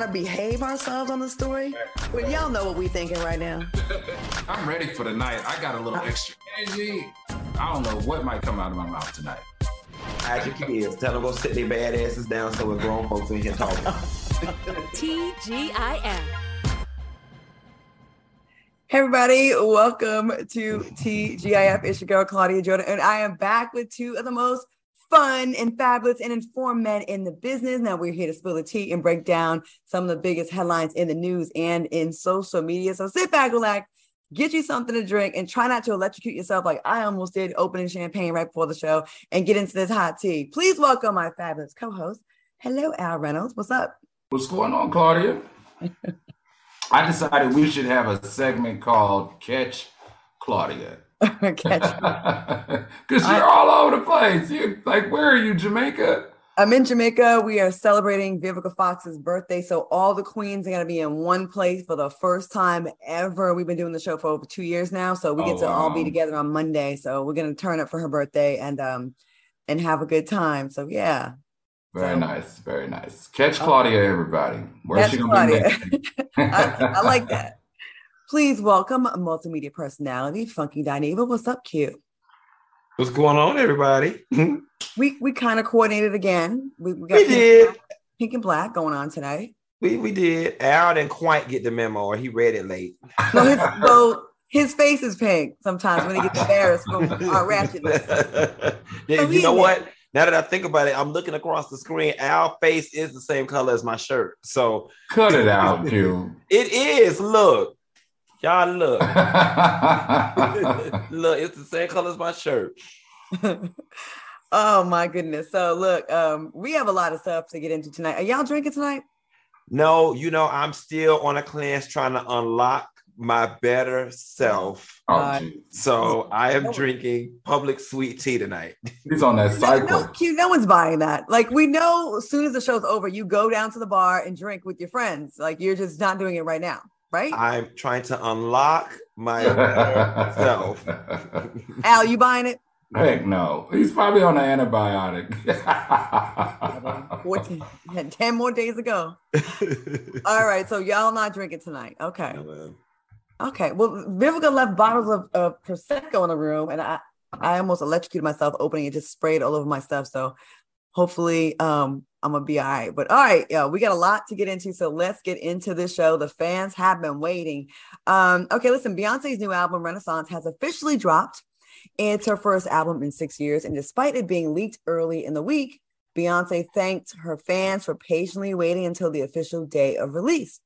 to behave ourselves on the story. Well, y'all know what we thinking right now. I'm ready for the night. I got a little extra energy. I don't know what might come out of my mouth tonight. Hide your kids. Tell them go sit their bad asses down so we're grown folks in here talking. TGIF. Hey everybody, welcome to TGIF. It's your girl Claudia Jordan, and I am back with two of the most fun and fabulous and informed men in the business. Now we're here to spill the tea and break down some of the biggest headlines in the news and in social media. So sit back, relax, get you something to drink, and try not to electrocute yourself like I almost did opening champagne right before the show and get into this hot tea. Please welcome my fabulous co-host. Hello, Al Reynolds. What's up? What's going on, Claudia? I decided we should have a segment called Catch Claudia. Because you're all over the place. You like, where are you, Jamaica? I'm in Jamaica. We are celebrating Vivica Fox's birthday. So all the queens are going to be in one place for the first time ever. We've been doing the show for over two years now. So we get oh, to wow. all be together on Monday. So we're going to turn up for her birthday and um and have a good time. So yeah. Very so, nice. Very nice. Catch Claudia, everybody. Where's she going to be? I, I like that. Please welcome multimedia personality, Funky Dineva. What's up, Q? What's going on, everybody? we we kind of coordinated again. We, we got we pink did. And pink and black going on tonight. We we did. Al didn't quite get the memo, or he read it late. No, his well, his face is pink sometimes when he gets embarrassed from our ratchetness. yeah, so you know what? Now that I think about it, I'm looking across the screen. Our face is the same color as my shirt. So cut it out, dude. It is. Look. Y'all look. look, it's the same color as my shirt. oh my goodness. So look, um, we have a lot of stuff to get into tonight. Are y'all drinking tonight? No, you know, I'm still on a cleanse trying to unlock my better self. Oh, so I am drinking public sweet tea tonight. He's on that cycle. No, no, no one's buying that. Like we know as soon as the show's over, you go down to the bar and drink with your friends. Like you're just not doing it right now right? I'm trying to unlock myself. Al, you buying it? Heck no. He's probably on an antibiotic. 14, 10 more days ago. All right. So y'all not drinking tonight. Okay. okay. Well, Vivica left bottles of, of Prosecco in the room and I, I almost electrocuted myself opening it, just sprayed all over my stuff. So hopefully um I'm gonna be all right. But all right, yeah, we got a lot to get into. So let's get into the show. The fans have been waiting. Um, okay, listen, Beyonce's new album, Renaissance, has officially dropped. It's her first album in six years. And despite it being leaked early in the week, Beyonce thanked her fans for patiently waiting until the official day of release.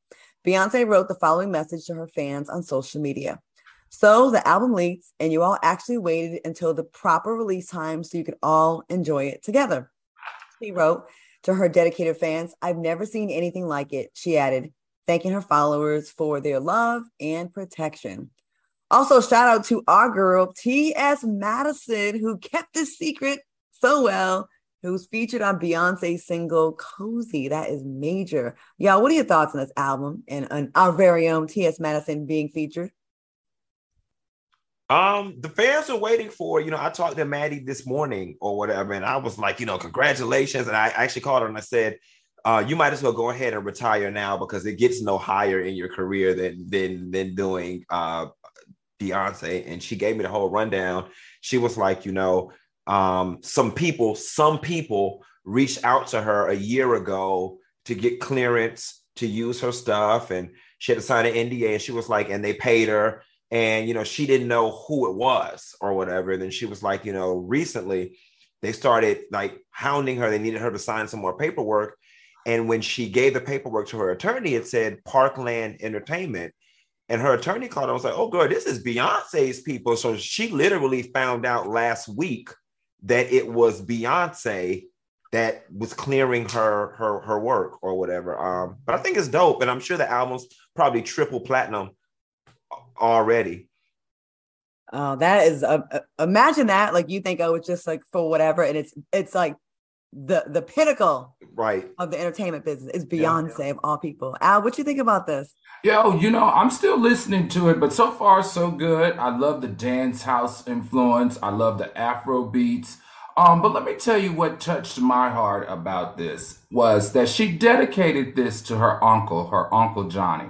Beyonce wrote the following message to her fans on social media. So the album leaked, and you all actually waited until the proper release time so you could all enjoy it together. She wrote, to her dedicated fans, I've never seen anything like it, she added, thanking her followers for their love and protection. Also, shout out to our girl, T.S. Madison, who kept this secret so well, who's featured on Beyonce's single Cozy. That is major. Y'all, what are your thoughts on this album and on our very own T.S. Madison being featured? Um, the fans are waiting for, you know, I talked to Maddie this morning or whatever, and I was like, you know, congratulations. And I actually called her and I said, uh, you might as well go ahead and retire now because it gets no higher in your career than than than doing uh Beyonce. And she gave me the whole rundown. She was like, you know, um, some people, some people reached out to her a year ago to get clearance to use her stuff, and she had to sign an NDA, and she was like, and they paid her and you know she didn't know who it was or whatever. And then she was like you know recently they started like hounding her. They needed her to sign some more paperwork. And when she gave the paperwork to her attorney it said Parkwood Entertainment. And her attorney called and was like oh girl this is beyonce's people. So she literally found out last week that it was beyonce that was clearing her her her work or whatever. Um but i think it's dope. And i'm sure the album's probably triple platinum already. Oh, that is uh, uh, imagine that. Like you think, oh, it's just like for whatever, and it's it's like the the pinnacle right of the entertainment business is Beyonce yeah. of all people. Al, what do you think about this? Yo, you know, I'm still listening to it, but so far so good. I love the dance house influence. I love the Afro beats. Um, but let me tell you what touched my heart about this was that she dedicated this to her uncle, her uncle Johnny.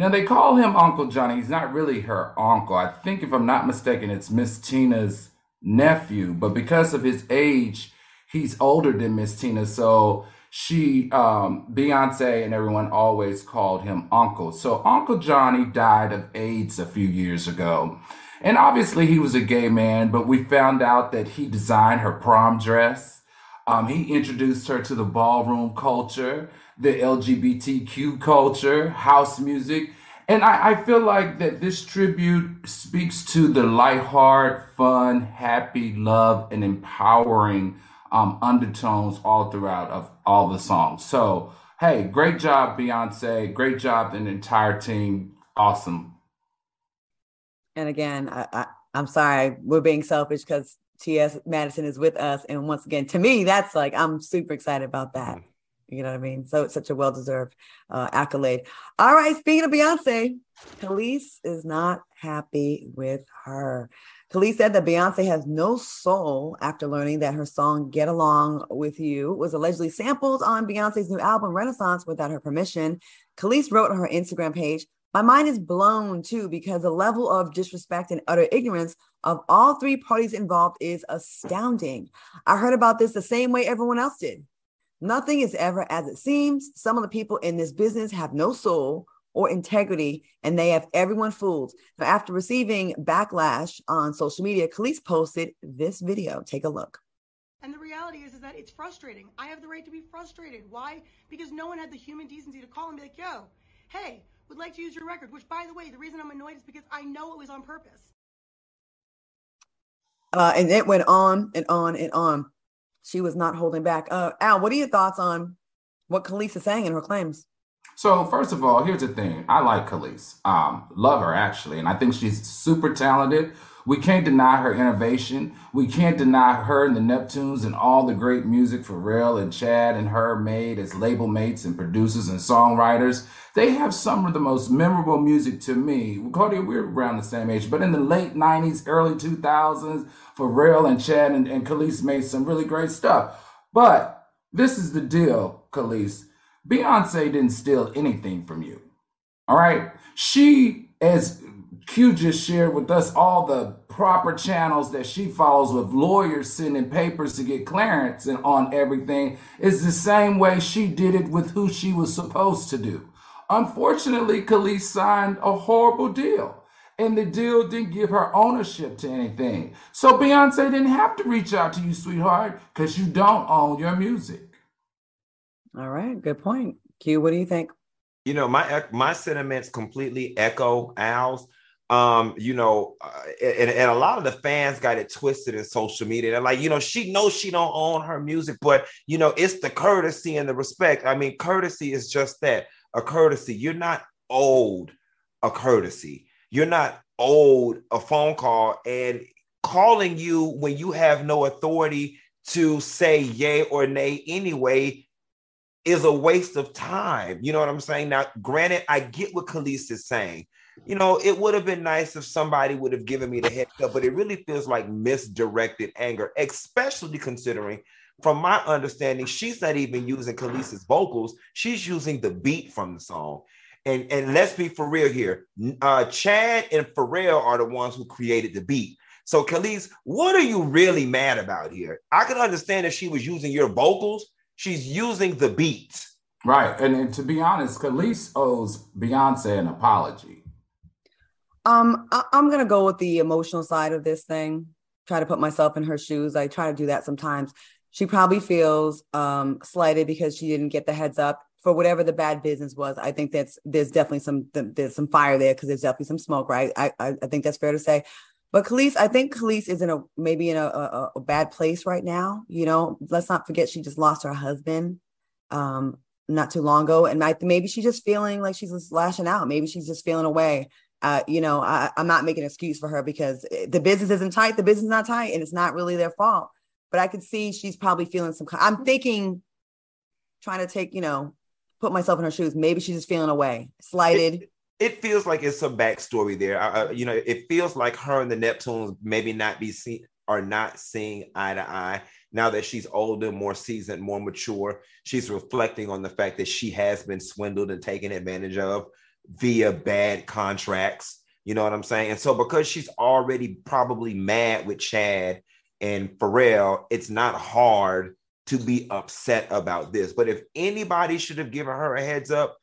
Now they call him Uncle Johnny. He's not really her uncle. I think, if I'm not mistaken, it's Miss Tina's nephew. But because of his age, he's older than Miss Tina. So she, um, Beyonce, and everyone always called him Uncle. So Uncle Johnny died of AIDS a few years ago. And obviously, he was a gay man, but we found out that he designed her prom dress. Um, he introduced her to the ballroom culture, the LGBTQ culture, house music. And I, I feel like that this tribute speaks to the lighthearted, fun, happy, love, and empowering um, undertones all throughout of all the songs. So, hey, great job, Beyonce. Great job, the entire team. Awesome. And again, I, I, I'm sorry, we're being selfish because T.S. Madison is with us. And once again, to me, that's like, I'm super excited about that. You know what I mean? So it's such a well deserved uh, accolade. All right. Speaking of Beyonce, Kelis is not happy with her. Kelis said that Beyonce has no soul after learning that her song Get Along With You was allegedly sampled on Beyonce's new album Renaissance without her permission. Kelis wrote on her Instagram page, My mind is blown too because the level of disrespect and utter ignorance of all three parties involved is astounding. I heard about this the same way everyone else did. Nothing is ever as it seems. Some of the people in this business have no soul or integrity, and they have everyone fooled. Now, after receiving backlash on social media, Kelis posted this video. Take a look. And the reality is, is that it's frustrating. I have the right to be frustrated. Why? Because no one had the human decency to call and be like, yo, hey, would like to use your record. Which, by the way, the reason I'm annoyed is because I know it was on purpose. Uh, and it went on and on and on she was not holding back. Uh, Al, what are your thoughts on what Kelis is saying in her claims? So first of all, here's the thing. I like Kelis. Um, love her actually, and I think she's super talented. We can't deny her innovation. We can't deny her and the Neptunes and all the great music Pharrell and Chad and her made as label mates and producers and songwriters. They have some of the most memorable music to me. Claudia, we're around the same age, but in the late 90s, early 2000s, Pharrell and Chad and, and Kelis made some really great stuff. But this is the deal, Kelis. Beyonce didn't steal anything from you. All right. She, as Q just shared with us all the proper channels that she follows with lawyers sending papers to get clearance and on everything is the same way she did it with who she was supposed to do. Unfortunately, Kelis signed a horrible deal and the deal didn't give her ownership to anything. So Beyonce didn't have to reach out to you, sweetheart, because you don't own your music. All right, good point. Q, what do you think? You know, my my sentiments completely echo Al's. Um, you know, uh, and, and a lot of the fans got it twisted in social media. They're like, you know, she knows she don't own her music, but you know, it's the courtesy and the respect. I mean, courtesy is just that a courtesy. You're not owed a courtesy. You're not owed a phone call and calling you when you have no authority to say yay or nay anyway is a waste of time. You know what I'm saying? Now, granted, I get what Kelis is saying. You know, it would have been nice if somebody would have given me the heads up, but it really feels like misdirected anger, especially considering, from my understanding, she's not even using Kelis's vocals. She's using the beat from the song. And, and let's be for real here. Uh, Chad and Pharrell are the ones who created the beat. So, Kelis, what are you really mad about here? I can understand if she was using your vocals, she's using the beat. Right. And, and to be honest, Kelis owes Beyonce an apology. Um, I, I'm gonna go with the emotional side of this thing. Try to put myself in her shoes. I try to do that sometimes. She probably feels um, slighted because she didn't get the heads up for whatever the bad business was. I think that's there's definitely some there's some fire there because there's definitely some smoke, right? I, I, I think that's fair to say. But Kelis, I think Kelis is in a maybe in a, a, a, bad place right now. You know, let's not forget she just lost her husband um, not too long ago, and I, maybe she's just feeling like she's just lashing out. Maybe she's just feeling away. Uh, you know, I, I'm not making an excuse for her because the business isn't tight. The business is not tight, and it's not really their fault. But I could see she's probably feeling some. I'm thinking, trying to take you know put myself in her shoes. Maybe she's just feeling away, slighted. It, it feels like it's some backstory there. Uh, you know, it feels like her and the Neptunes maybe not be seen are not seeing eye to eye. now that she's older, more seasoned, more mature, she's reflecting on the fact that she has been swindled and taken advantage of via bad contracts. You know what I'm saying? And so, because she's already probably mad with Chad and Pharrell, it's not hard to be upset about this. But if anybody should have given her a heads up,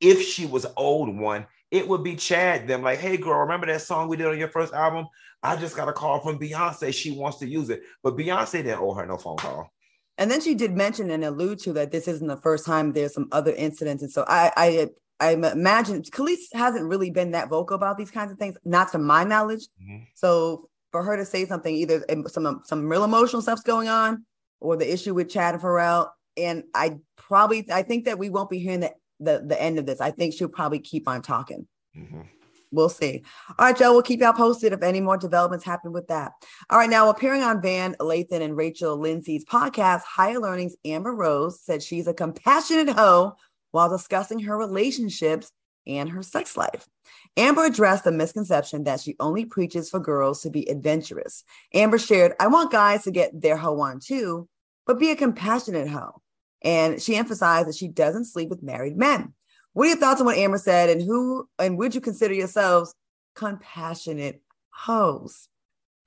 if she was old one, it would be Chad them like, hey girl, remember that song we did on your first album? I just got a call from Beyonce. She wants to use it. But Beyonce didn't owe her no phone call. And then she did mention and allude to that this isn't the first time there's some other incidents. And so I I I imagine Kelis hasn't really been that vocal about these kinds of things, not to my knowledge. Mm-hmm. So for her to say something, either some some real emotional stuff's going on, or the issue with Chad and Pharrell, and I probably I think that we won't be hearing the the, the end of this. I think she'll probably keep on talking. Mm-hmm. We'll see. All right, Joe, we'll keep y'all posted if any more developments happen with that. All right, now appearing on Van Lathan and Rachel Lindsay's podcast, Higher Learning's Amber Rose said she's a compassionate hoe while discussing her relationships and her sex life. Amber addressed the misconception that she only preaches for girls to be adventurous. Amber shared, I want guys to get their hoe on too, but be a compassionate hoe. And she emphasized that she doesn't sleep with married men. What are your thoughts on what Amber said, and who and would you consider yourselves compassionate hoes?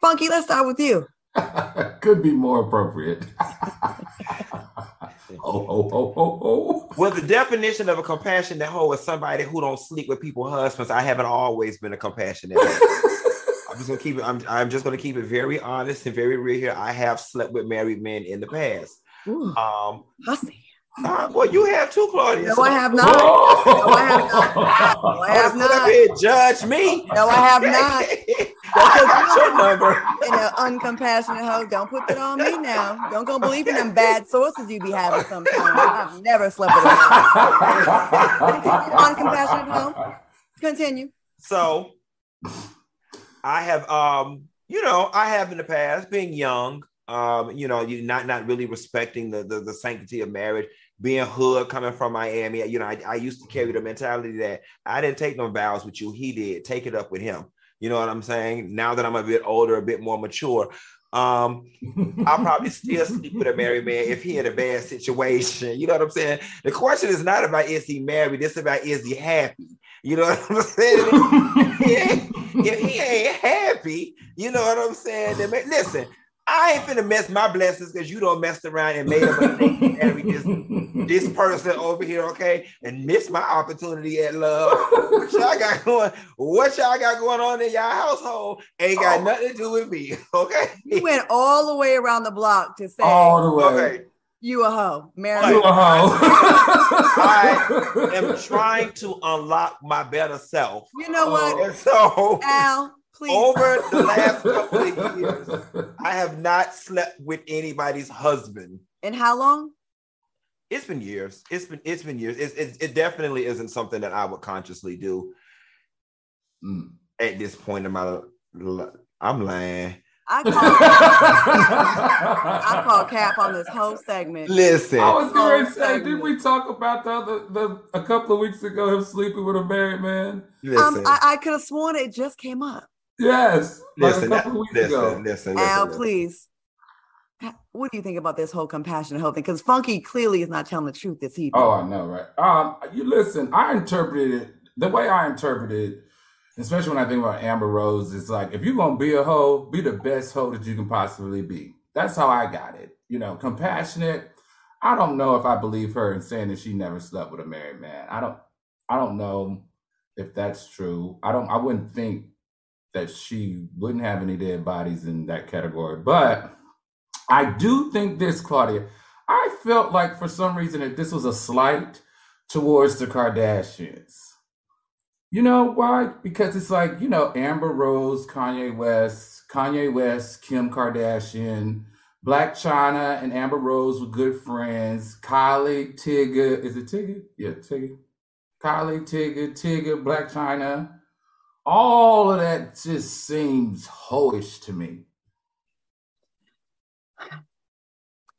Funky, let's start with you. Could be more appropriate. oh, oh, oh, oh, oh. Well, the definition of a compassionate hoe is somebody who don't sleep with people's husbands. I haven't always been a compassionate. I'm just gonna keep it. I'm, I'm just gonna keep it very honest and very real here. I have slept with married men in the past. Ooh, um, hussy. Uh, well, you have too, Claudia. No, so. I have not. No, I have not. No, I have not. Judge me. No, I have not. Don't your number. In an uncompassionate hoe. Don't put that on me now. Don't go believe in them bad sources you be having sometimes. I've never slept with a uncompassionate hoe. Continue. So, I have, um, you know, I have in the past, being young, um, you know, you not not really respecting the, the, the sanctity of marriage, being hood coming from Miami. You know, I, I used to carry the mentality that I didn't take no vows with you, he did. Take it up with him. You know what I'm saying? Now that I'm a bit older, a bit more mature, um, I'll probably still sleep with a married man if he in a bad situation. You know what I'm saying? The question is not about is he married, it's about is he happy. You know what I'm saying? if he ain't happy, you know what I'm saying? Listen, I ain't finna mess my blessings because you don't mess around and made a mistake and marry this, this person over here, okay? And miss my opportunity at love. What y'all got going? What y'all got going on in y'all household ain't got oh. nothing to do with me, okay? You went all the way around the block to say all the way. Okay. You a hoe, Mary. You a hoe. I am trying to unlock my better self. You know what? Uh, so Al, Please. Over the last couple of years, I have not slept with anybody's husband. And how long? It's been years. It's been it's been years. It's, it, it definitely isn't something that I would consciously do mm. at this point in my life. I'm lying. I call, I call cap on this whole segment. Listen, I was going to say, did we talk about the other the a couple of weeks ago him sleeping with a married man? Listen, um, I, I could have sworn it just came up. Yes. Listen, like listen, listen, listen, Al, please. What do you think about this whole compassionate whole thing? Because Funky clearly is not telling the truth this evening. Oh, I know, right? Um, you listen. I interpreted it the way I interpreted, it, especially when I think about Amber Rose. It's like if you're gonna be a hoe, be the best hoe that you can possibly be. That's how I got it. You know, compassionate. I don't know if I believe her in saying that she never slept with a married man. I don't. I don't know if that's true. I don't. I wouldn't think that she wouldn't have any dead bodies in that category. But I do think this, Claudia, I felt like for some reason that this was a slight towards the Kardashians. You know why? Because it's like, you know, Amber Rose, Kanye West, Kanye West, Kim Kardashian, Blac Chyna and Amber Rose were good friends. Kylie, Tigger, is it Tigger? Yeah, Tigger. Kylie, Tigger, Tigger, Blac Chyna. all of that just seems hoish to me.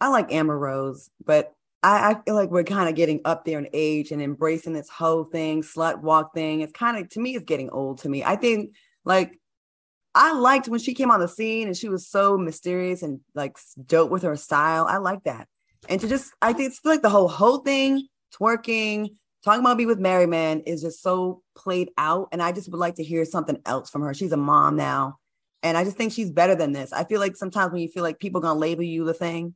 I like Amber Rose, but I, I feel like we're kind of getting up there in age and embracing this whole thing, slut walk thing. It's kind of to me, it's getting old to me. I think like I liked when she came on the scene and she was so mysterious and like dope with her style. I like that. And to just, I think it's like the whole whole thing, twerking, talking about be with Mary Man is just so played out. And I just would like to hear something else from her. She's a mom now. And I just think she's better than this. I feel like sometimes when you feel like people gonna label you the thing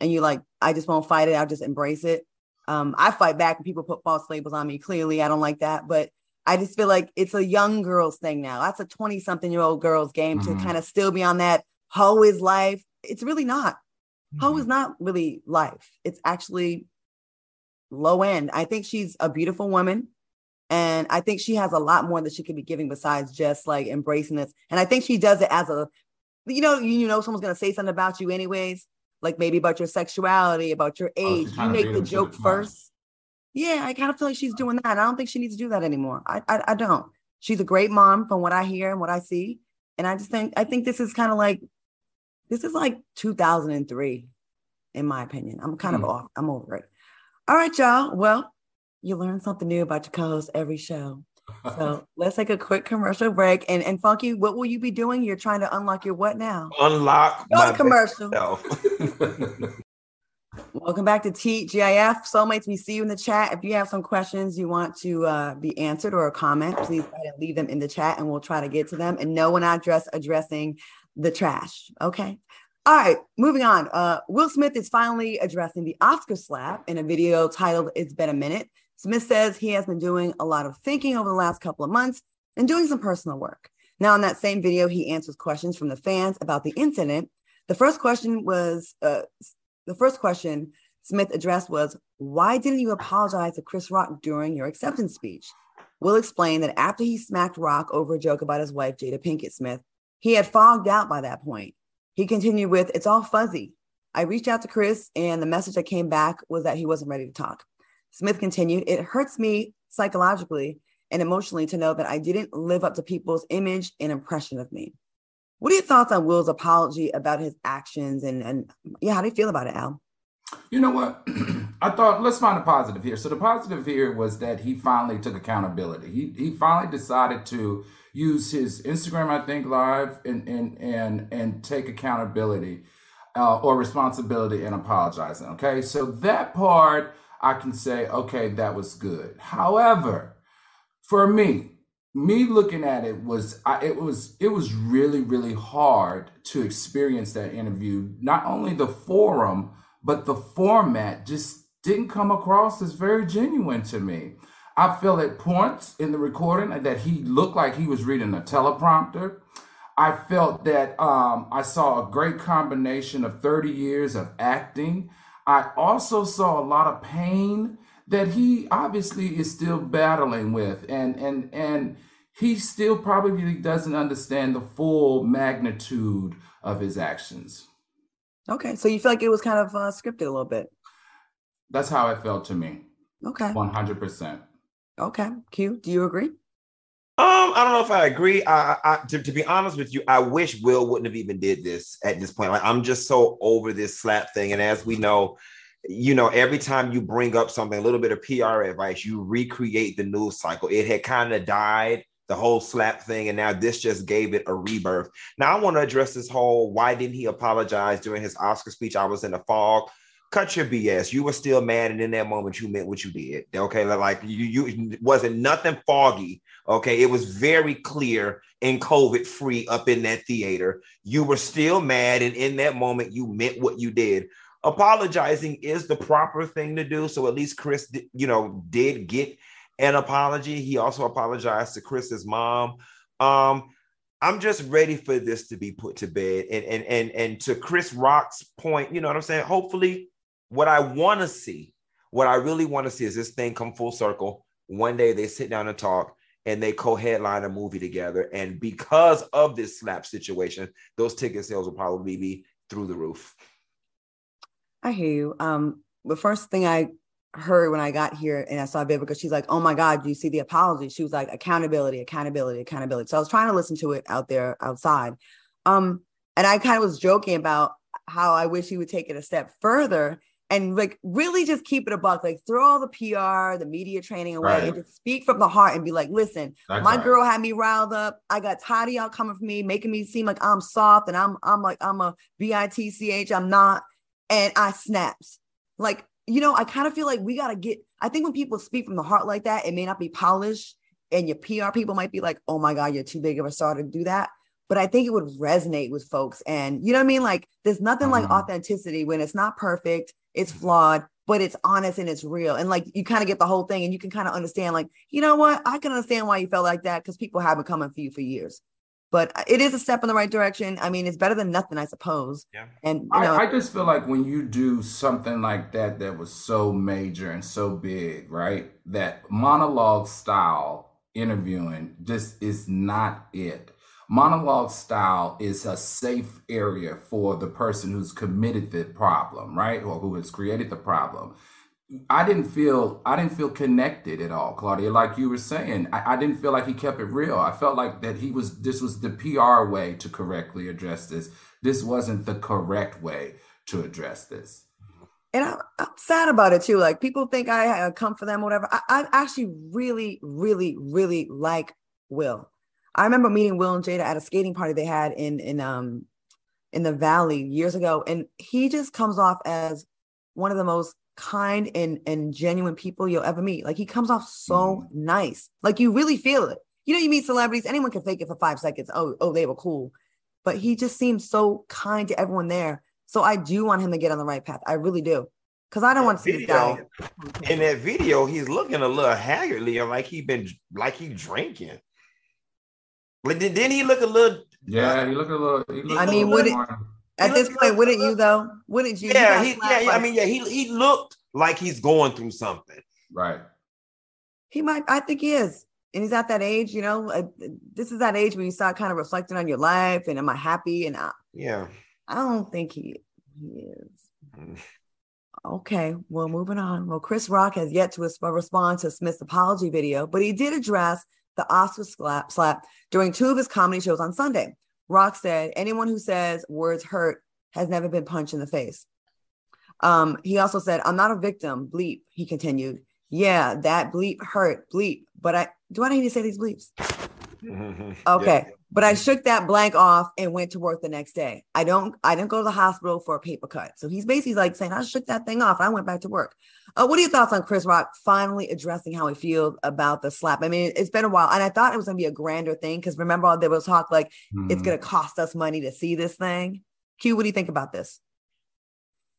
and you like, I just won't fight it, I'll just embrace it. Um, I fight back when people put false labels on me. Clearly, I don't like that. But I just feel like it's a young girl's thing now. That's a 20 something year old girl's game mm-hmm. to kind of still be on that hoe is life. It's really not. Mm-hmm. Hoe is not really life. It's actually low end. I think she's a beautiful woman. And I think she has a lot more that she could be giving besides just like embracing this. And I think she does it as a, you know, you know, someone's going to say something about you anyways, like maybe about your sexuality, about your oh, age. Oh, you make the joke first yeah, I kind of feel like she's doing that. I don't think she needs to do that anymore. I, I, I don't. She's a great mom from what I hear and what I see, and I just think I think this is kind of like this is like 2003, in my opinion. I'm kind mm. of hmm. off. I'm over it. All right, y'all. Well, you learn something new about your co-host every show. So let's take a quick commercial break. And and Funky, what will you be doing? You're trying to unlock your what now? Unlock my commercial. Welcome back to TGIF Soulmates. We see you in the chat. If you have some questions you want to uh, be answered or a comment, please leave them in the chat and we'll try to get to them. And no one address addressing the trash. Okay. All right, moving on. Uh, Will Smith is finally addressing the Oscar slap in a video titled It's Been a Minute. Smith says he has been doing a lot of thinking over the last couple of months and doing some personal work. Now, in that same video, he answers questions from the fans about the incident. The first question was uh, the first question Smith addressed was, Why didn't you apologize to Chris Rock during your acceptance speech? Will explained that after he smacked Rock over a joke about his wife, Jada Pinkett Smith, he had fogged out by that point. He continued with, It's all fuzzy. I reached out to Chris, and the message that came back was that he wasn't ready to talk. Smith continued, It hurts me psychologically and emotionally to know that I didn't live up to people's image and impression of me. What are your thoughts on Will's apology about his actions and and yeah, how do you feel about it, Al? You know what? I thought let's find a positive here. So the positive here was that he finally took accountability. He he finally decided to use his Instagram, I think, live and and and and take accountability uh, or responsibility and apologizing. Okay, so that part I can say, okay, that was good. However, for me, me looking at it was I, it was it was really really hard to experience that interview. Not only the forum but the format just didn't come across as very genuine to me. I felt at points in the recording that he looked like he was reading a teleprompter. I felt that um, i saw a great combination of 30 years of acting i also saw a lot of pain that he obviously is still battling with and and and he still probably doesn't understand the full magnitude of his actions. Okay so you feel like it was kind of uh, scripted a little bit? That's how it felt to me. Okay. 100% okay q do you agree um, I don't know if I agree. I, I to, to, be honest with you, I wish Will wouldn't have even did this at this point. Like I'm just so over this slap thing. And as we know, you know, every time you bring up something, a little bit of PR advice, you recreate the news cycle. It had kind of died, the whole slap thing, and now this just gave it a rebirth. Now I want to address this whole why didn't he apologize during his Oscar speech? I was in a fog. Cut your BS. You were still mad, and in that moment, you meant what you did. Okay, like you, you wasn't nothing foggy. Okay, it was very clear and COVID free up in that theater. You were still mad, and in that moment, you meant what you did apologizing is the proper thing to do. So at least Chris, you know, did get an apology. He also apologized to Chris's mom. Um, I'm just ready for this to be put to bed. And and and and to Chris Rock's point, you know what I'm saying? Hopefully, what I want to see, what I really want to see is this thing come full circle. One day they sit down and talk and they co-headline a movie together. And because of this slap situation, those ticket sales will probably be through the roof. I hear you. Um, the first thing I heard when I got here and I saw Vivica, she's like, "Oh my God, do you see the apology?" She was like, "Accountability, accountability, accountability." So I was trying to listen to it out there outside, um, and I kind of was joking about how I wish he would take it a step further and like really just keep it a buck. Like throw all the PR, the media training away, right. and just speak from the heart and be like, listen, That's my right. girl had me riled up. I got tired of y'all coming for me, making me seem like I'm soft and I'm I'm like I'm a bitch. I'm not, and I snaps. Like you know, I kind of feel like we gotta get. I think when people speak from the heart like that, it may not be polished, and your PR people might be like, "Oh my god, you're too big of a star to do that." But I think it would resonate with folks, and you know what I mean. Like, there's nothing mm-hmm. like authenticity when it's not perfect it's flawed, but it's honest and it's real. And like you kind of get the whole thing and you can kind of understand, like, you know what? I can understand why you felt like that because people have been coming for you for years. But uh, it is a step in the right direction. I mean, it's better than nothing, I suppose. Yeah. And you know, I, I just feel like when you do something like that that was so major and so big, right? That monologue style interviewing just is not it monologue style is a safe area for the person who's committed the problem, right? Or who has created the problem. I didn't feel I didn't feel connected at all, Claudia. Like you were saying, I, I, didn't feel like he kept it real. I felt like that he was this was the PR way to correctly address this. This wasn't the correct way to address this. And I, am sad about it too. Like people think I come for them, whatever. I, I actually really, really, really like Will. I remember meeting Will and Jada at a skating party they had in in um in the valley years ago, and he just comes off as one of the most kind and and genuine people you'll ever meet. Like he comes off so mm. nice. Like you really feel it. You know, you meet celebrities, anyone can fake it for five seconds. Oh, oh, they were cool. But he just seems so kind to everyone there. So I do want him to get on the right path. I really do. Cause I don't that want to see video, this guy. In that video, he's looking a little haggardly, like he been like he drinking. Like didn't he look a little? Yeah, he looked a little. I mean, would it, at this point, wouldn't you though? Wouldn't you? Yeah, he, yeah. Like, I mean, yeah, he he looked like he's going through something. Right. He might. I think he is, and he's at that age. You know, uh, this is that age when you start kind of reflecting on your life and am I happy? And I, yeah, I don't think he he is. Mm. Okay, well, moving on. Well, Chris Rock has yet to respond to Smith's apology video, but he did address the Oscar slap, slap during two of his comedy shows on Sunday. Rock said, anyone who says words hurt has never been punched in the face. Um, he also said, I'm not a victim, bleep, he continued. Yeah, that bleep hurt, bleep. But I do I need to say these bleeps? Okay. Yeah. But I shook that blank off and went to work the next day. I don't I didn't go to the hospital for a paper cut. So he's basically like saying, I shook that thing off. I went back to work. Uh, what are your thoughts on Chris Rock finally addressing how he feels about the slap? I mean, it's been a while, and I thought it was gonna be a grander thing because remember all there was talk like mm. it's gonna cost us money to see this thing. Q, what do you think about this?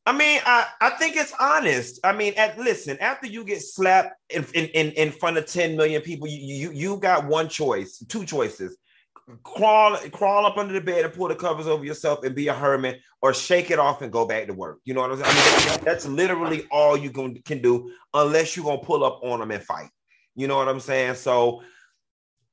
I mean, I, I think it's honest. I mean, at listen, after you get slapped in, in, in front of 10 million people, you, you you got one choice, two choices. Crawl, crawl up under the bed and pull the covers over yourself and be a hermit, or shake it off and go back to work. You know what I'm saying? I mean, that's literally all you can, can do, unless you're gonna pull up on them and fight. You know what I'm saying? So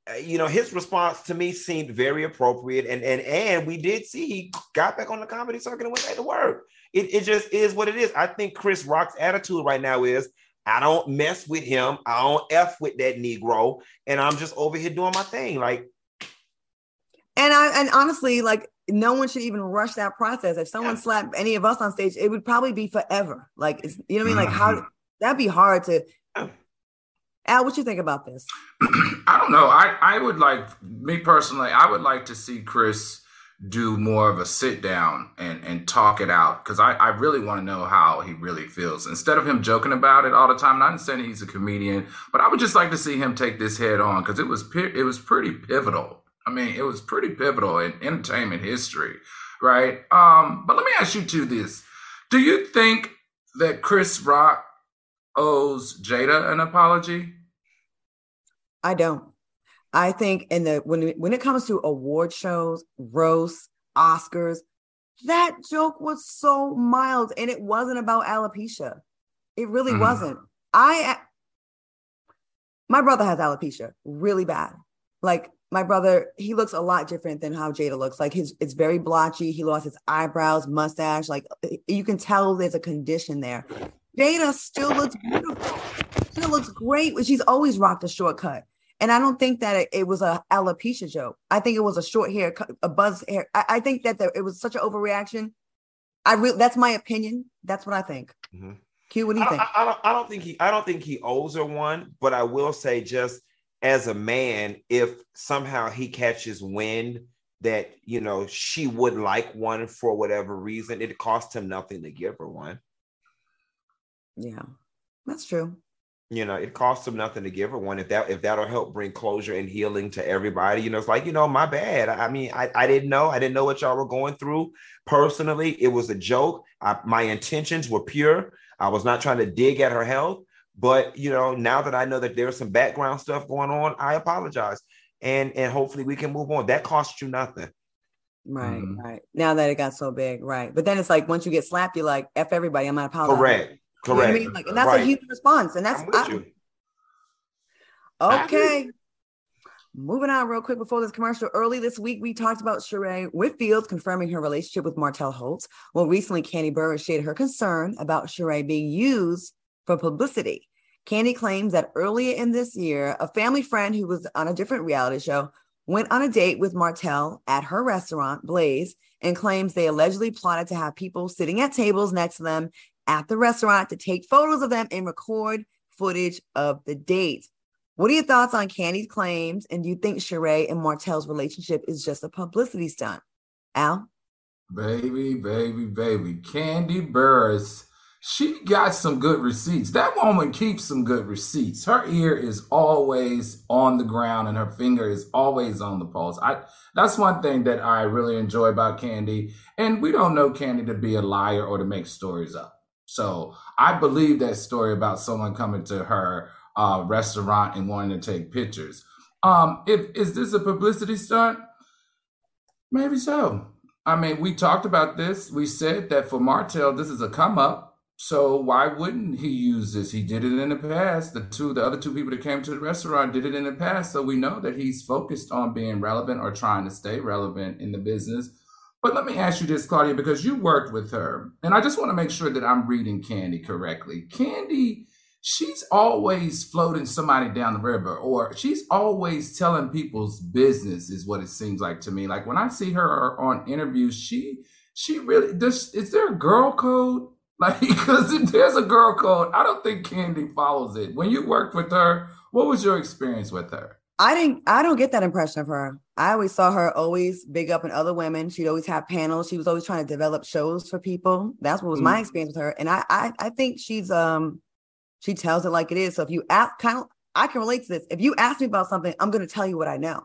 uh, you know his response to me seemed very appropriate and and and we did see he got back on the comedy circuit and went back to work it, it just is what it is. I think Chris Rock's attitude right now is I don't mess with him. I don't F with that Negro. And I'm just over here doing my thing. Like, and I and honestly, like no one should even rush that process. If someone yeah. slapped any of us on stage, it would probably be forever. Like, it's, you know what I mean? Like, how mm-hmm. that'd be hard to. Al, what you think about this? I don't know. I I would like me personally. I would like to see Chris do more of a sit down and, and talk it out because I, I really want to know how he really feels instead of him joking about it all the time. And I understand he's a comedian, but I would just like to see him take this head on because it was it was pretty pivotal. I mean, it was pretty pivotal in entertainment history, right? Um, but let me ask you two this: Do you think that Chris Rock owes Jada an apology? I don't. I think in the when when it comes to award shows, roasts, Oscars, that joke was so mild and it wasn't about alopecia. It really mm. wasn't. I my brother has alopecia really bad. Like my brother, he looks a lot different than how Jada looks. Like his it's very blotchy. He lost his eyebrows, mustache. Like you can tell there's a condition there. Jada still looks beautiful. Still looks great. She's always rocked a shortcut. And I don't think that it, it, was a alopecia joke. I think it was a short hair, a buzz hair. I, I think that the, it was such an overreaction. I really that's my opinion. That's what I think. Mm-hmm. Q, what do you I think? I, I, don't, I don't think he I don't think he owes her one, but I will say just as a man, if somehow he catches wind that you know she would like one for whatever reason, it cost him nothing to give her one. Yeah, that's true you know it costs them nothing to give her one if that if that'll help bring closure and healing to everybody you know it's like you know my bad. I mean i, I didn't know i didn't know what y'all were going through. Personally it was a joke. I, my intentions were pure. I was not trying to dig at her health but you know now that i know that there's some background stuff going on i apologize. And and hopefully we can move on. That costs you nothing. Right mm-hmm. right. Now that it got so big right. But then it's like once you get slapped you're like f everybody i'm not apologizing. Correct Correct. You know I mean? like, and that's right. a human response. And that's I, okay. Moving on real quick before this commercial. Early this week, we talked about Sheree Whitfield confirming her relationship with Martell Holt. Well, recently, Kandi Burruss shared her concern about Sheree being used for publicity. Kandi claims that earlier in this year, a family friend who was on a different reality show went on a date with Martell at her restaurant, Blaze, and claims they allegedly plotted to have people sitting at tables next to them at the restaurant to take photos of them and record footage of the date. What are your thoughts on Kandi's claims? And do you think Sheree and Martell's relationship is just a publicity stunt? Al? Baby, baby, baby. Kandi Burruss, she got some good receipts. That woman keeps some good receipts. Her ear is always on the ground and her finger is always on the pulse. I that's one thing that I really enjoy about Kandi. And we don't know Kandi to be a liar or to make stories up. So I believe that story about someone coming to her uh, restaurant and wanting to take pictures. Um, if is this a publicity stunt? Maybe so. I mean, we talked about this. We said that for Martell, this is a come up. So why wouldn't he use this? He did it in the past. The two, the other two people that came to the restaurant did it in the past. So we know that he's focused on being relevant or trying to stay relevant in the business. But let me ask you this, Claudia, because you worked with her, and I just want to make sure that I'm reading Kandi correctly. Kandi, she's always floating somebody down the river, or she's always telling people's business, is what it seems like to me. Like when I see her on interviews, she she really does. Is there a girl code? Like, because if there's a girl code, I don't think Kandi follows it. When you worked with her, what was your experience with her? I didn't I don't get that impression of her. I always saw her always big up in other women. She'd always have panels. She was always trying to develop shows for people. That's what was mm-hmm. my experience with her. And I, I I think she's um she tells it like it is. So if you ask kind of I can relate to this. If you ask me about something, I'm gonna tell you what I know.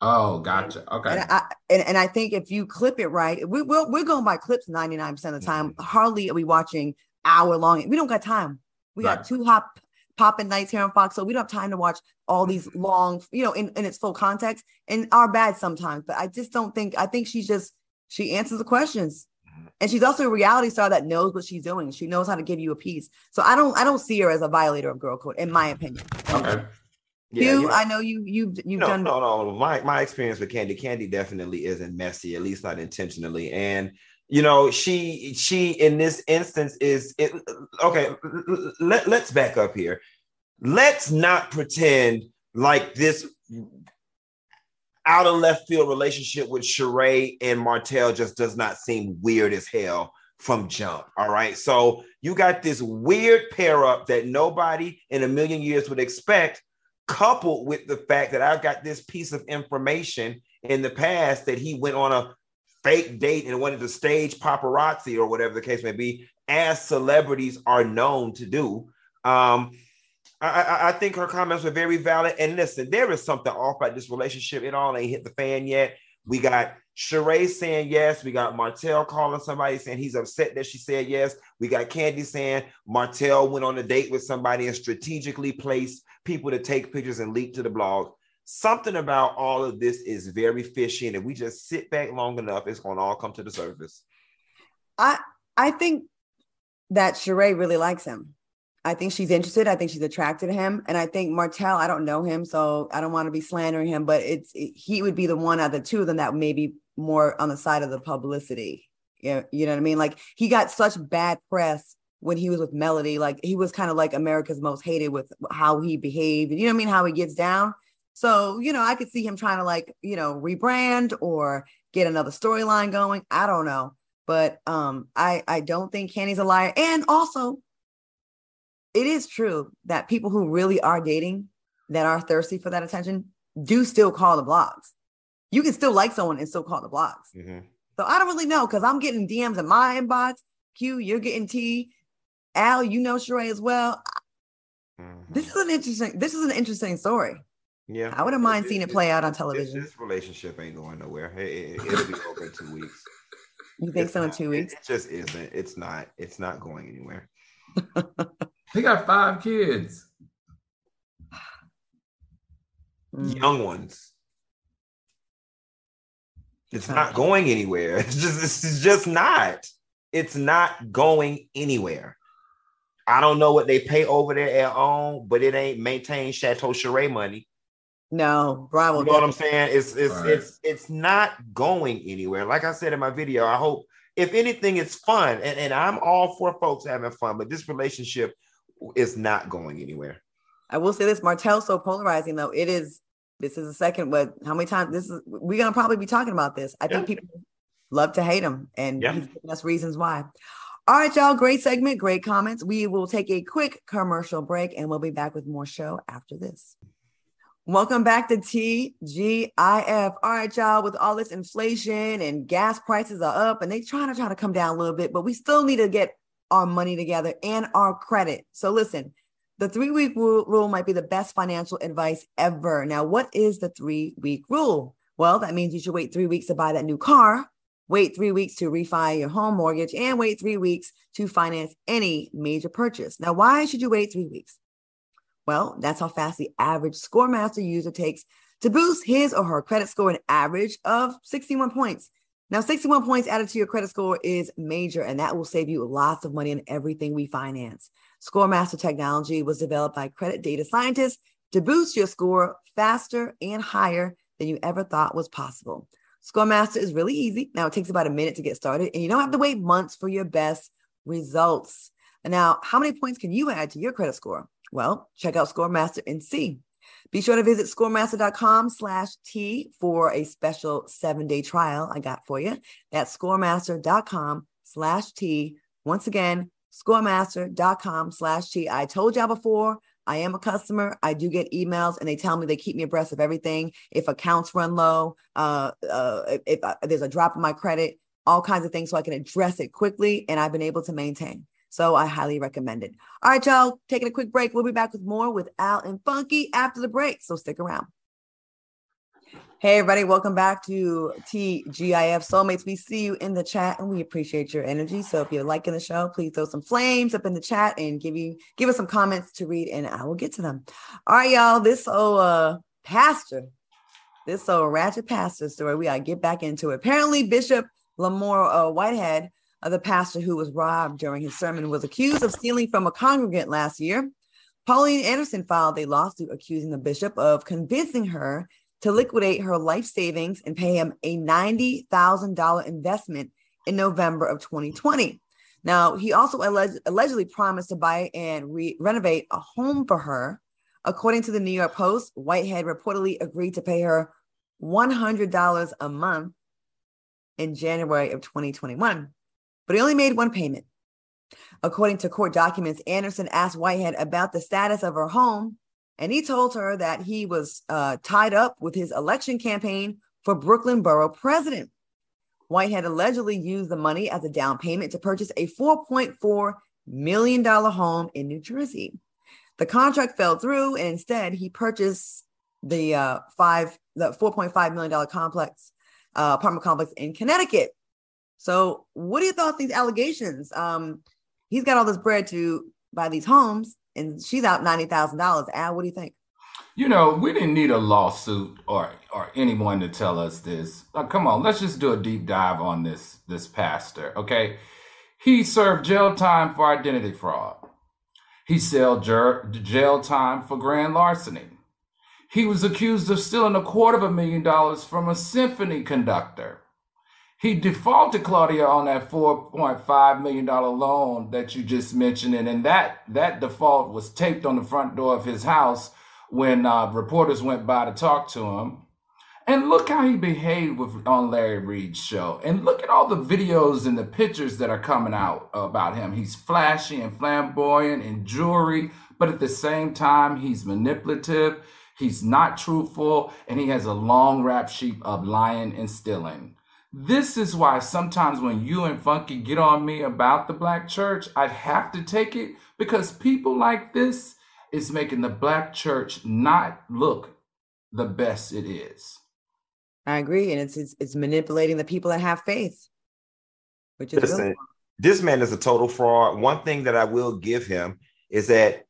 Oh, gotcha. Okay. And I and, and I think if you clip it right, we, we're we're going by clips 99% of the time. Mm-hmm. Hardly are we watching hour long. We don't got time. We got two hop popping nights here on Fox. So we don't have time to watch all these long, you know, in, in its full context and are bad sometimes. But I just don't think, I think she's just, she answers the questions. Mm-hmm. And she's also a reality star that knows what she's doing. She knows how to give you a piece. So I don't, I don't see her as a violator of girl code, in my opinion. Okay. Yeah, you, you know, I know you, you've, you've no, done. No, no, my my experience with Kandi, Kandi definitely isn't messy, at least not intentionally. And you know she she in this instance is it okay let, let's back up here let's not pretend like this out of left field relationship with Sheree and Martell just does not seem weird as hell from jump. All right. So you got this weird pair up that nobody in a million years would expect, coupled with the fact that I've got this piece of information in the past that he went on a fake date and wanted to stage paparazzi or whatever the case may be, as celebrities are known to do. Um, I, I, think her comments were very valid. And listen, there is something off about this relationship. It all ain't hit the fan yet. We got Sheree saying yes. We got Martell calling somebody saying he's upset that she said yes. We got Kandi saying Martell went on a date with somebody and strategically placed people to take pictures and leak to the blog something about all of this is very fishy, and if we just sit back long enough, it's going to all come to the surface. I I think that Sheree really likes him. I think she's interested. I think she's attracted to him, and I think Martell. I don't know him, so I don't want to be slandering him, but it's it, he would be the one out of the two of them that maybe more on the side of the publicity. Yeah, you know what I mean. Like he got such bad press when he was with Melody. Like he was kind of like America's most hated with how he behaved. You know what I mean? How he gets down. So, you know, I could see him trying to like, you know, rebrand or get another storyline going. I don't know. but um, I I don't think Kandi's a liar. And also, it is true that people who really are dating that are thirsty for that attention do still call the blogs. You can still like someone and still call the blogs. Mm-hmm. So I don't really know because I'm getting DMs in my inbox. Q, you're getting T. Al, you know Sheree as well. Mm-hmm. This is an interesting. This is an interesting story. Yeah, I wouldn't mind seeing it play out on television. This, this relationship ain't going nowhere. It, will it, be over in two weeks. You think it's so in two weeks? It, just isn't. It's not. It's not going anywhere. he got five kids. Mm. Young ones. It's not going anywhere. It's just it's just not. It's not going anywhere. I don't know what they pay over there at home, but it ain't maintain Chateau Sheree money. No, Bravo. You know what I'm saying? It's it's right. it's it's not going anywhere. Like I said in my video, I hope if anything, it's fun, and, and I'm all for folks having fun, but this relationship is not going anywhere. I will say this: Martell's so polarizing, though. It is. This is the second. But how many times? This is. We're gonna probably be talking about this. I yeah. think people love to hate him, and yeah. he's giving us reasons why. All right, y'all. Great segment, great comments. We will take a quick commercial break, and we'll be back with more show after this. Welcome back to TGIF. All right, y'all, with all this inflation and gas prices are up and they trying to try to come down a little bit, but we still need to get our money together and our credit. So listen, the three week rule, rule might be the best financial advice ever. Now, what is the three week rule? Well, that means you should wait three weeks to buy that new car, wait three weeks to refi your home mortgage, and wait three weeks to finance any major purchase. Now, why should you wait three weeks? Well, that's how fast the average ScoreMaster user takes to boost his or her credit score an average of 61 points. Now, 61 points added to your credit score is major, and that will save you lots of money in everything we finance. ScoreMaster technology was developed by credit data scientists to boost your score faster and higher than you ever thought was possible. ScoreMaster is really easy. Now, it takes about a minute to get started, and you don't have to wait months for your best results. Now, how many points can you add to your credit score? Well, check out ScoreMaster and see. Be sure to visit scoremaster.com slash T for a special seven day trial I got for you. That's scoremaster.com slash T. Once again, scoremaster.com slash T. I told y'all before, I am a customer. I do get emails and they tell me they keep me abreast of everything. If accounts run low, uh, uh, if, if uh, there's a drop in my credit, all kinds of things so I can address it quickly. And I've been able to maintain. So I highly recommend it. All right, y'all, taking a quick break. We'll be back with more with Al and Funky after the break. So stick around. Hey, everybody, welcome back to TGIF Soulmates. We see you in the chat and we appreciate your energy. So if you're liking the show, please throw some flames up in the chat and give you give us some comments to read and I will get to them. All right, y'all, this old uh, pastor, this old ratchet pastor story, we gotta get back into it. Apparently, Bishop Lamor uh, Whitehead the pastor who was robbed during his sermon was accused of stealing from a congregant last year. Pauline Anderson filed a lawsuit accusing the bishop of convincing her to liquidate her life savings and pay him a $90,000 investment in November of 2020. Now, he also alleged, allegedly promised to buy and re- renovate a home for her. According to the New York Post, Whitehead reportedly agreed to pay her $100 a month in January of 2021 but he only made one payment. According to court documents, Anderson asked Whitehead about the status of her home, and he told her that he was uh, tied up with his election campaign for Brooklyn Borough president. Whitehead allegedly used the money as a down payment to purchase a $4.4 million home in New Jersey. The contract fell through, and instead he purchased the uh, five the $4.5 million complex uh, apartment complex in Connecticut. So, what do you thought these allegations? Um, he's got all this bread to buy these homes, and she's out ninety thousand dollars. Al, what do you think? You know, we didn't need a lawsuit or or anyone to tell us this. come on, let's just do a deep dive on this this pastor. Okay, he served jail time for identity fraud. He served jail time for grand larceny. He was accused of stealing a quarter of a million dollars from a symphony conductor. He defaulted Claudia on that $4.5 million loan that you just mentioned. And, and that, that default was taped on the front door of his house when uh, reporters went by to talk to him. And look how he behaved with on Larry Reid's show. And look at all the videos and the pictures that are coming out about him. He's flashy and flamboyant and jewelry, but at the same time, he's manipulative, he's not truthful, and he has a long rap sheet of lying and stealing. This is why sometimes when you and Funky get on me about the black church, I have to take it because people like this is making the black church not look the best it is. I agree, and it's it's, it's manipulating the people that have faith, which is Listen, really this man is a total fraud. One thing that I will give him is that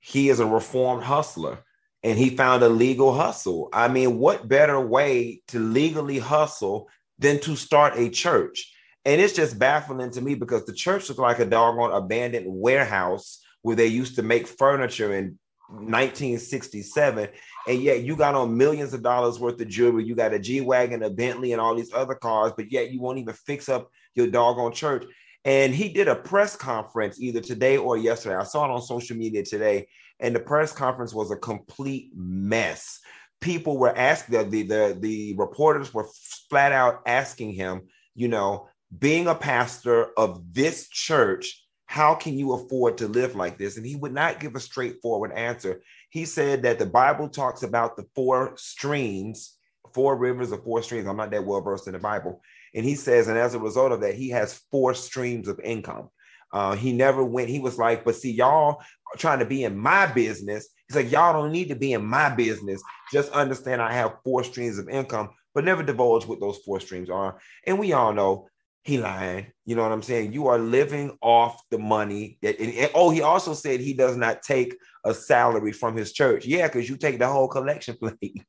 he is a reformed hustler and he found a legal hustle. I mean, what better way to legally hustle than to start a church? And it's just baffling to me because the church is like a doggone abandoned warehouse where they used to make furniture in 1967 and yet you got on millions of dollars worth of jewelry. You got a g-wagon a bentley and all these other cars but yet you won't even fix up your doggone church. And he did a press conference either today or yesterday. I saw it on social media today and the press conference was a complete mess people were asking the the, the reporters were flat out asking him you know being a pastor of this church how can you afford to live like this? And he would not give a straightforward answer. He said that the Bible talks about the four streams, four rivers or four streams. I'm not that well versed in the Bible. And he says, and as a result of that, he has four streams of income. Uh, he never went, he was like, but see, y'all trying to be in my business. He's like, y'all don't need to be in my business. Just understand I have four streams of income, but never divulge what those four streams are. And we all know he lying. You know what I'm saying? You are living off the money that. And, and, oh, he also said he does not take a salary from his church. Yeah, because you take the whole collection plate.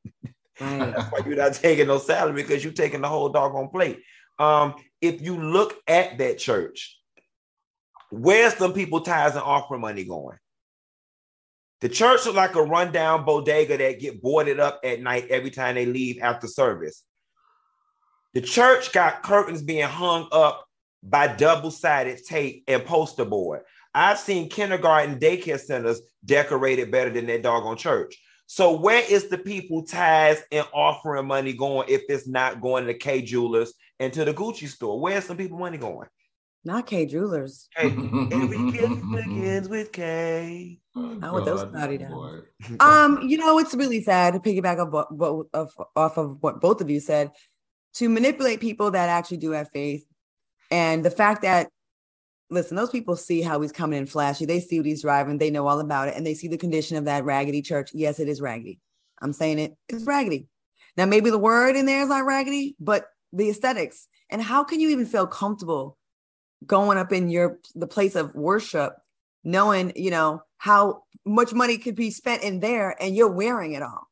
That's why you're not taking no salary because you're taking the whole doggone plate. Um, if you look at that church, where's some people tithes and offering money going? The church is like a rundown bodega that get boarded up at night every time they leave after service. The church got curtains being hung up by double sided tape and poster board. I've seen kindergarten daycare centers decorated better than that doggone church. So where is the people tithes and offering money going if it's not going to Kay Jewelers and to the Gucci store? Where's some people money going? Not Kay Jewelers. Hey, every gift begins with K. I want those body down. Um, you know, it's really sad to piggyback off, of, off of what both of you said to manipulate people that actually do have faith. And the fact that, listen, those people see how he's coming in flashy. They see what he's driving. They know all about it. And they see the condition of that raggedy church. Yes, it is raggedy. I'm saying it. It's raggedy. Now, maybe the word in there is not raggedy, but the aesthetics. And how can you even feel comfortable going up in your the place of worship, knowing, you know, how much money could be spent in there and you're wearing it all?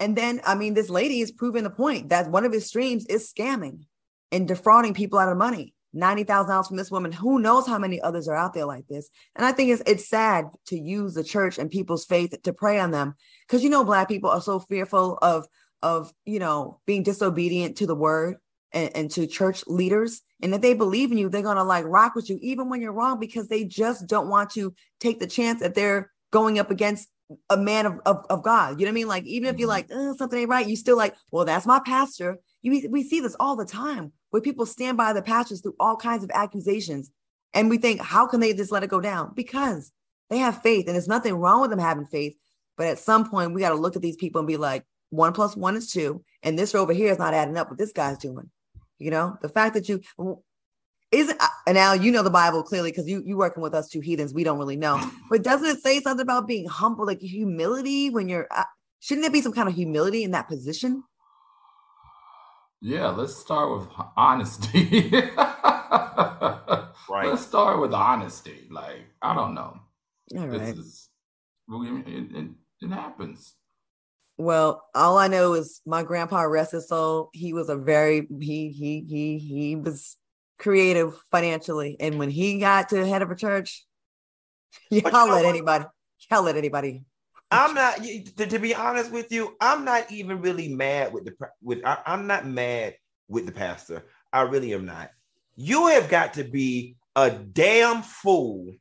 And then, I mean, this lady is proving the point that one of his streams is scamming and defrauding people out of money. $90,000 from this woman. Who knows how many others are out there like this? And I think it's, it's sad to use the church and people's faith to prey on them because, you know, Black people are so fearful of, of, you know, being disobedient to the word and, and to church leaders. And if they believe in you, they're going to like rock with you, even when you're wrong, because they just don't want to take the chance that they're going up against a man of, of, of, God. You know what I mean? Like, even if you're mm-hmm. like, something ain't right, you still like, well, that's my pastor. You, we see this all the time where people stand by the pastors through all kinds of accusations. And we think, how can they just let it go down? Because they have faith and there's nothing wrong with them having faith. But at some point, we got to look at these people and be like, one plus one is two. And this over here is not adding up what this guy's doing. You know, the fact that you, isn't uh, and now you know the Bible clearly because you you working with us two heathens. We don't really know, but doesn't it say something about being humble, like humility when you're? Uh, shouldn't there be some kind of humility in that position? Yeah, let's start with honesty. right. Let's start with honesty. Like I don't know. All right. Is, it, it, it happens. Well, all I know is my grandpa, rest his soul. He was a very he he he he was creative financially. And when he got to the head of a church, y'all let anybody, y'all let anybody. I'm not to, to, be honest with you. I'm not even really mad with the with. I, I'm not mad with the pastor. I really am not. You have got to be a damn fool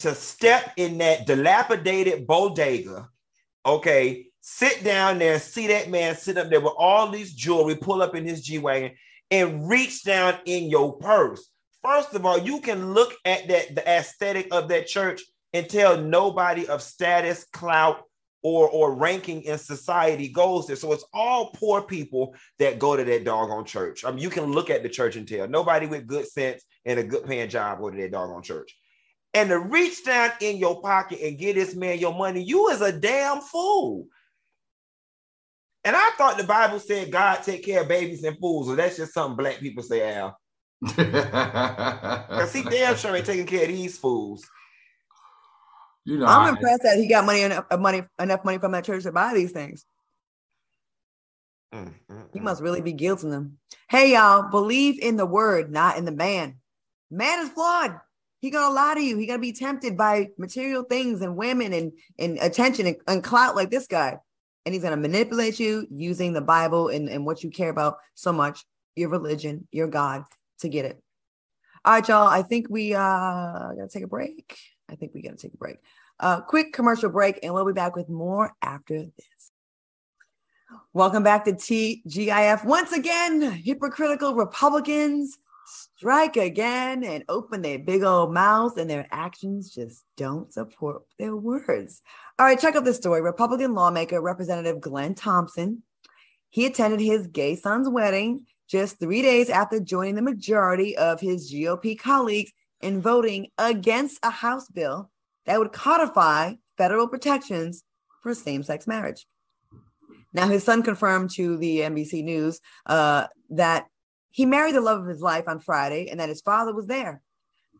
to step in that dilapidated bodega, okay, sit down there, see that man sit up there with all these jewelry, pull up in his G Wagon, and reach down in your purse. First of all, you can look at that the aesthetic of that church and tell nobody of status, clout, or or ranking in society goes there. So it's all poor people that go to that doggone church. I mean, you can look at the church and tell nobody with good sense and a good paying job go to that doggone church. And to reach down in your pocket and get this man your money, you is a damn fool. And I thought the Bible said God take care of babies and fools. So that's just something black people say, Al. Because he damn sure ain't taking care of these fools. You know, I'm I, impressed that he got money enough uh, money enough money from that church to buy these things. Mm, mm, he must really be guilting them. Hey y'all, believe in the word, not in the man. Man is flawed. He gonna lie to you. He gonna be tempted by material things and women and, and attention and, and clout like this guy. And he's gonna manipulate you using the Bible and, and what you care about so much, your religion, your God, to get it. All right, y'all. I think we uh gotta take a break. I think we gotta take a break. Uh quick commercial break, and we'll be back with more after this. Welcome back to TGIF. Once again, hypocritical Republicans strike again and open their big old mouths, and their actions just don't support their words. All right, check out this story. Republican lawmaker Representative Glenn Thompson. He attended his gay son's wedding just three days after joining the majority of his GOP colleagues in voting against a House bill that would codify federal protections for same sex marriage. Now, his son confirmed to the NBC News uh, that he married the love of his life on Friday and that his father was there.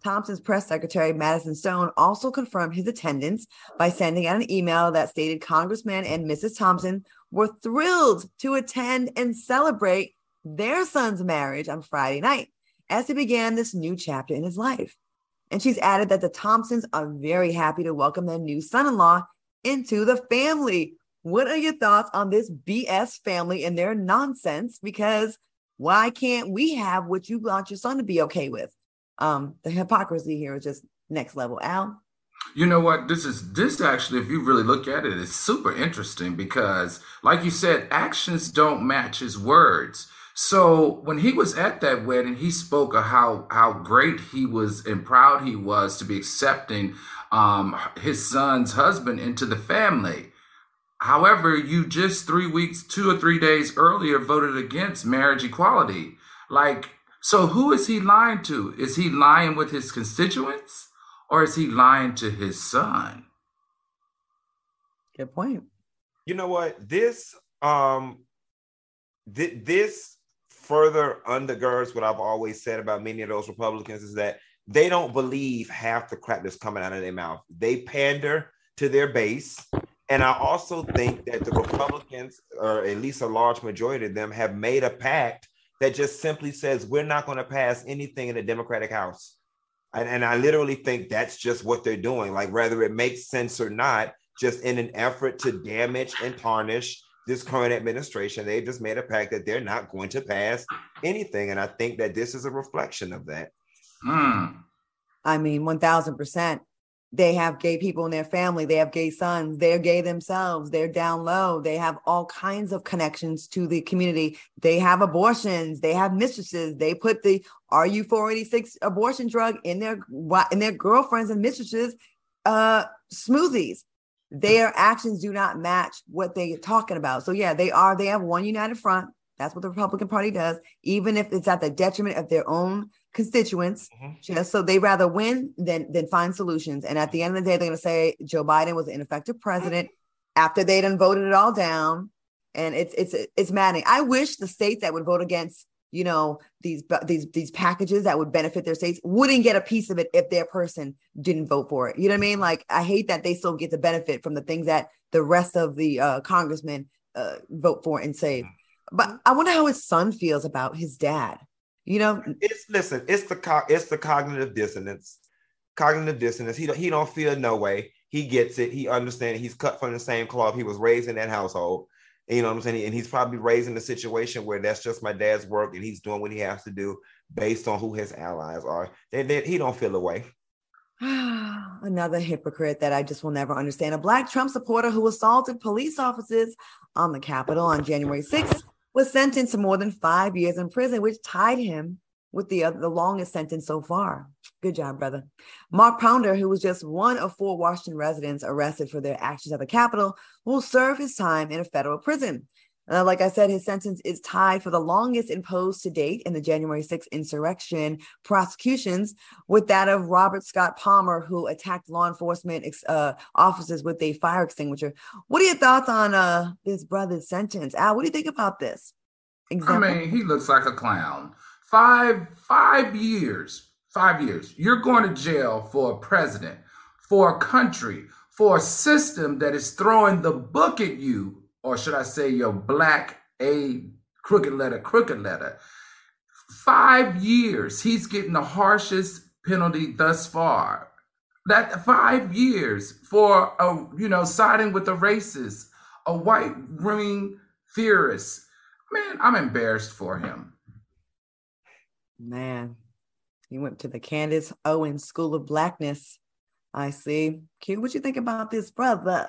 Thompson's press secretary, Madison Stone, also confirmed his attendance by sending out an email that stated Congressman and Mrs. Thompson were thrilled to attend and celebrate their son's marriage on Friday night as he began this new chapter in his life. And she's added that the Thompsons are very happy to welcome their new son in law into the family. What are your thoughts on this BS family and their nonsense? Because why can't we have what you want your son to be okay with? Um, the hypocrisy here is just next level. Al? You know what? This is this actually, if you really look at it, it's super interesting because, like you said, actions don't match his words. So when he was at that wedding, he spoke of how how great he was and proud he was to be accepting um, his son's husband into the family. However, you just three weeks, two or three days earlier voted against marriage equality. Like, so who is he lying to? Is he lying with his constituents or is he lying to his son? Good point. You know what? This um th- this further undergirds what I've always said about many of those Republicans is that they don't believe half the crap that's coming out of their mouth. They pander to their base and I also think that the Republicans, or at least a large majority of them, have made a pact that just simply says we're not going to pass anything in the Democratic House. And, and I literally think that's just what they're doing. Like, whether it makes sense or not, just in an effort to damage and tarnish this current administration, they've just made a pact that they're not going to pass anything. And I think that this is a reflection of that. Hmm. I mean, 1000% they have gay people in their family they have gay sons they're gay themselves they're down low they have all kinds of connections to the community. They have abortions they have mistresses they put the ru486 abortion drug in their in their girlfriends and mistresses uh smoothies. Their actions do not match what they're talking about. So yeah they are they have one united front that's what the republican party does even if it's at the detriment of their own constituents mm-hmm. just so they rather win than than find solutions. And at the end of the day, they're going to say Joe Biden was an ineffective president after they done voted it all down. And it's it's it's maddening. I wish the states that would vote against you know these these these packages that would benefit their states wouldn't get a piece of it if their person didn't vote for it. You know what I mean? Like I hate that they still get the benefit from the things that the rest of the uh, congressmen uh, vote for and save. But mm-hmm. I wonder how his son feels about his dad. You know, it's listen, it's the co- it's the cognitive dissonance. Cognitive dissonance. He don't he don't feel no way. He gets it. He understands. He's cut from the same cloth. He was raised in that household. And you know what I'm saying? And he's probably raised in a situation where that's just my dad's work, and he's doing what he has to do based on who his allies are. Then he don't feel away. Another hypocrite that I just will never understand. A black Trump supporter who assaulted police officers on the Capitol on January 6th was sentenced to more than five years in prison, which tied him with the, uh, the longest sentence so far. Good job, brother. Mark Ponder, who was just one of four Washington residents arrested for their actions at the Capitol, will serve his time in a federal prison. Uh, like I said, his sentence is tied for the longest imposed to date in the January 6th insurrection prosecutions with that of Robert Scott Palmer, who attacked law enforcement uh, officers with a fire extinguisher. What are your thoughts on uh, this brother's sentence? Al, what do you think about this? Example? I mean, he looks like a clown. Five, five years, five years. You're going to jail for a president, for a country, for a system that is throwing the book at you or should I say your black A crooked letter, crooked letter. Five years, he's getting the harshest penalty thus far. That five years for a you know siding with the racist, a white ring theorist. Man, I'm embarrassed for him. Man, he went to the Candace Owens School of Blackness. I see. Q, what you think about this brother?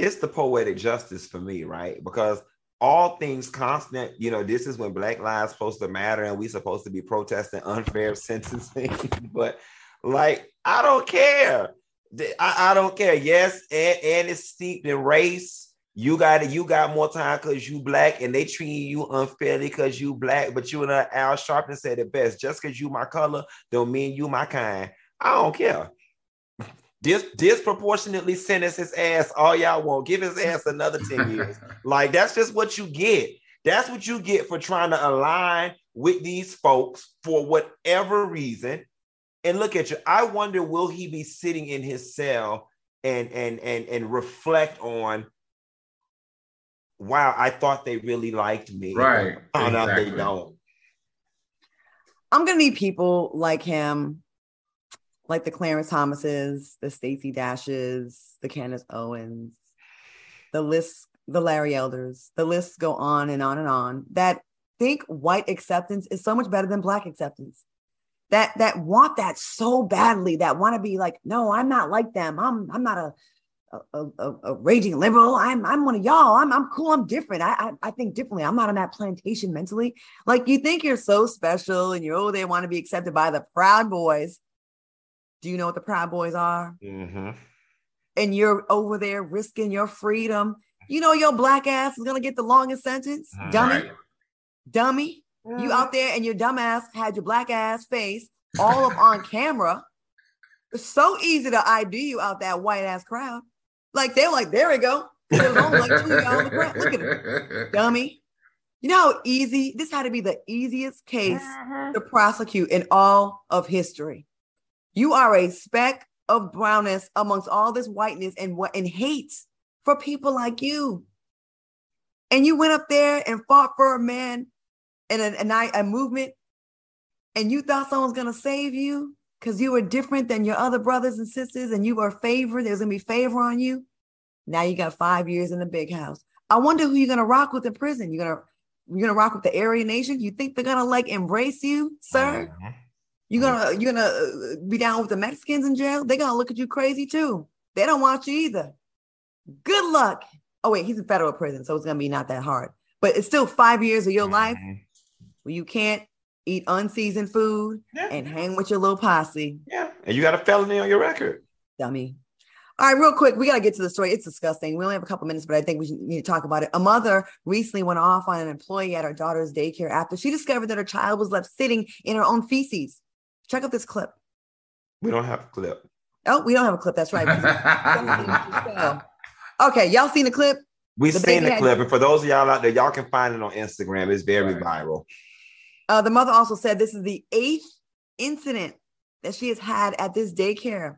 It's the poetic justice for me, right? Because all things constant, you know, this is when Black Lives supposed to matter and we supposed to be protesting unfair sentencing. but like, I don't care. I, I don't care. Yes, and, and it's steeped in race. You got it. You got more time because you black, and they treating you unfairly because you black. But you and uh, Al Sharpton said it best. Just because you my color don't mean you my kind. I don't care dis- disproportionately sentence his ass all y'all want. Give his ass another 10 years. like that's just what you get. That's what you get for trying to align with these folks for whatever reason. And look at you. I wonder will he be sitting in his cell and and and and reflect on wow, I thought they really liked me. Right. Found exactly. out they don't. I'm gonna need people like him like the Clarence Thomases, the Stacey Dashes, the Candace Owens, the list, the Larry Elders, the lists go on and on and on that think white acceptance is so much better than black acceptance. That that want that so badly, that want to be like, no, I'm not like them. I'm I'm not a a, a, a, raging liberal. I'm I'm one of y'all. I'm I'm cool. I'm different. I, I, I think differently. I'm not on that plantation mentally. Like you think you're so special and you're oh they want to be accepted by the Proud Boys, do you know what the Proud Boys are? Mm-hmm. And you're over there risking your freedom. You know your black ass is gonna get the longest sentence, dummy, right. dummy. Mm-hmm. You out there and your dumb ass had your black ass face all up on camera. It's so easy to ID you out that white ass crowd. Like they're like, there we go. Like two y'all in the crowd. Look at him, dummy. You know how easy this had to be the easiest case uh-huh. to prosecute in all of history. You are a speck of brownness amongst all this whiteness and what and hate for people like you. And you went up there and fought for a man and a, a, a movement, and you thought someone's gonna save you because you were different than your other brothers and sisters, and you were favored. There's gonna be favor on you. Now you got five years in the big house. I wonder who you're gonna rock with in prison. You're gonna you're gonna rock with the Aryan Nation. You think they're gonna like embrace you, sir? Uh-huh. You're gonna you're gonna uh, be down with the Mexicans in jail. They're gonna look at you crazy too. They don't want you either. Good luck. Oh wait, he's in federal prison, so it's gonna be not that hard. But it's still five years of your mm-hmm. life where you can't eat unseasoned food yeah. and hang with your little posse. Yeah, and you got a felony on your record, dummy. All right, real quick, we got to get to the story. It's disgusting. We only have a couple minutes, but I think we need to talk about it. A mother recently went off on an employee at her daughter's daycare after she discovered that her child was left sitting in her own feces. Check out this clip. We don't have a clip. Oh, we don't have a clip. That's right. okay, y'all seen the clip? We've the seen the clip, and for those of y'all out there, y'all can find it on Instagram. It's very right. viral. Uh, the mother also said this is the eighth incident that she has had at this daycare.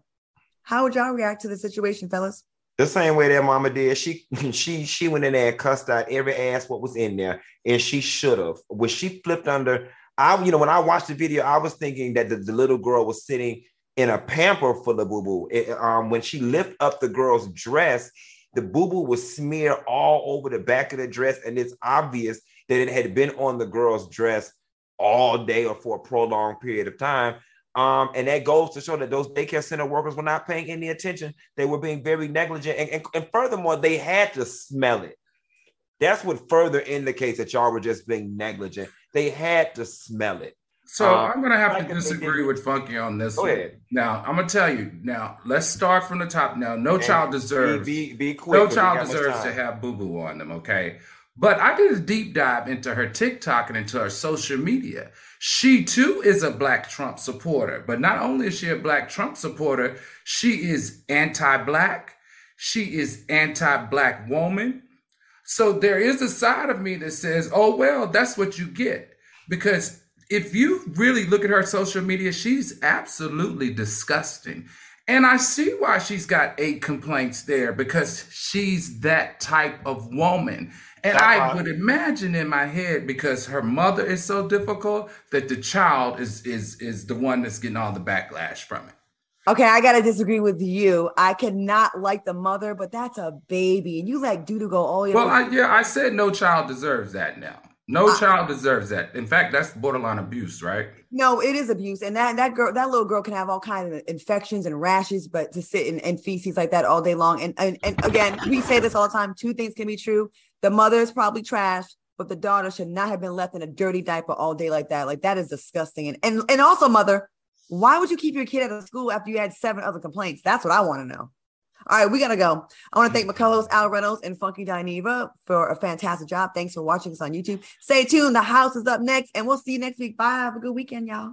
How would y'all react to the situation, fellas? The same way that mama did. She she she went in there and cussed out every ass what was in there, and she should have. When she flipped under I, you know, when I watched the video, I was thinking that the, the little girl was sitting in a pamper full of boo boo. Um, when she lifted up the girl's dress, the boo boo was smeared all over the back of the dress, and it's obvious that it had been on the girl's dress all day or for a prolonged period of time. Um, and that goes to show that those daycare center workers were not paying any attention. They were being very negligent. And, and, and furthermore, they had to smell it. That's what further indicates that y'all were just being negligent. They had to smell it. So um, I'm gonna have like to disagree with Funky on this. Go one. ahead. Now I'm gonna tell you. Now let's start from the top. Now, no and child deserves. Be, be, be quick. No child deserves to have boo boo on them. Okay. But I did a deep dive into her TikTok and into her social media. She too is a Black Trump supporter. But not only is she a Black Trump supporter, she is anti-Black. She is anti-Black woman. So there is a side of me that says, oh, well, that's what you get. Because if you really look at her social media, she's absolutely disgusting. And I see why she's got eight complaints there because she's that type of woman. And uh-huh. I would imagine in my head because her mother is so difficult that the child is is is the one that's getting all the backlash from it. Okay, I gotta disagree with you. I cannot like the mother, but that's a baby, and you let to go all your. Well, I, yeah, I said no child deserves that now. No uh, child deserves that. In fact, that's borderline abuse, right? No, it is abuse, and that that girl, that little girl, can have all kinds of infections and rashes. But to sit in, in feces like that all day long, and, and and again, we say this all the time. Two things can be true: the mother is probably trash, but the daughter should not have been left in a dirty diaper all day like that. Like that is disgusting. And and and also, mother, why would you keep your kid at a school after you had seven other complaints? That's what I want to know. All right, we gotta go. I want to thank my co-host Al Reynolds and Funky Dineva for a fantastic job. Thanks for watching us on YouTube. Stay tuned. The house is up next, and we'll see you next week. Bye. Have a good weekend, y'all.